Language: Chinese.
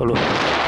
Hello，Hello。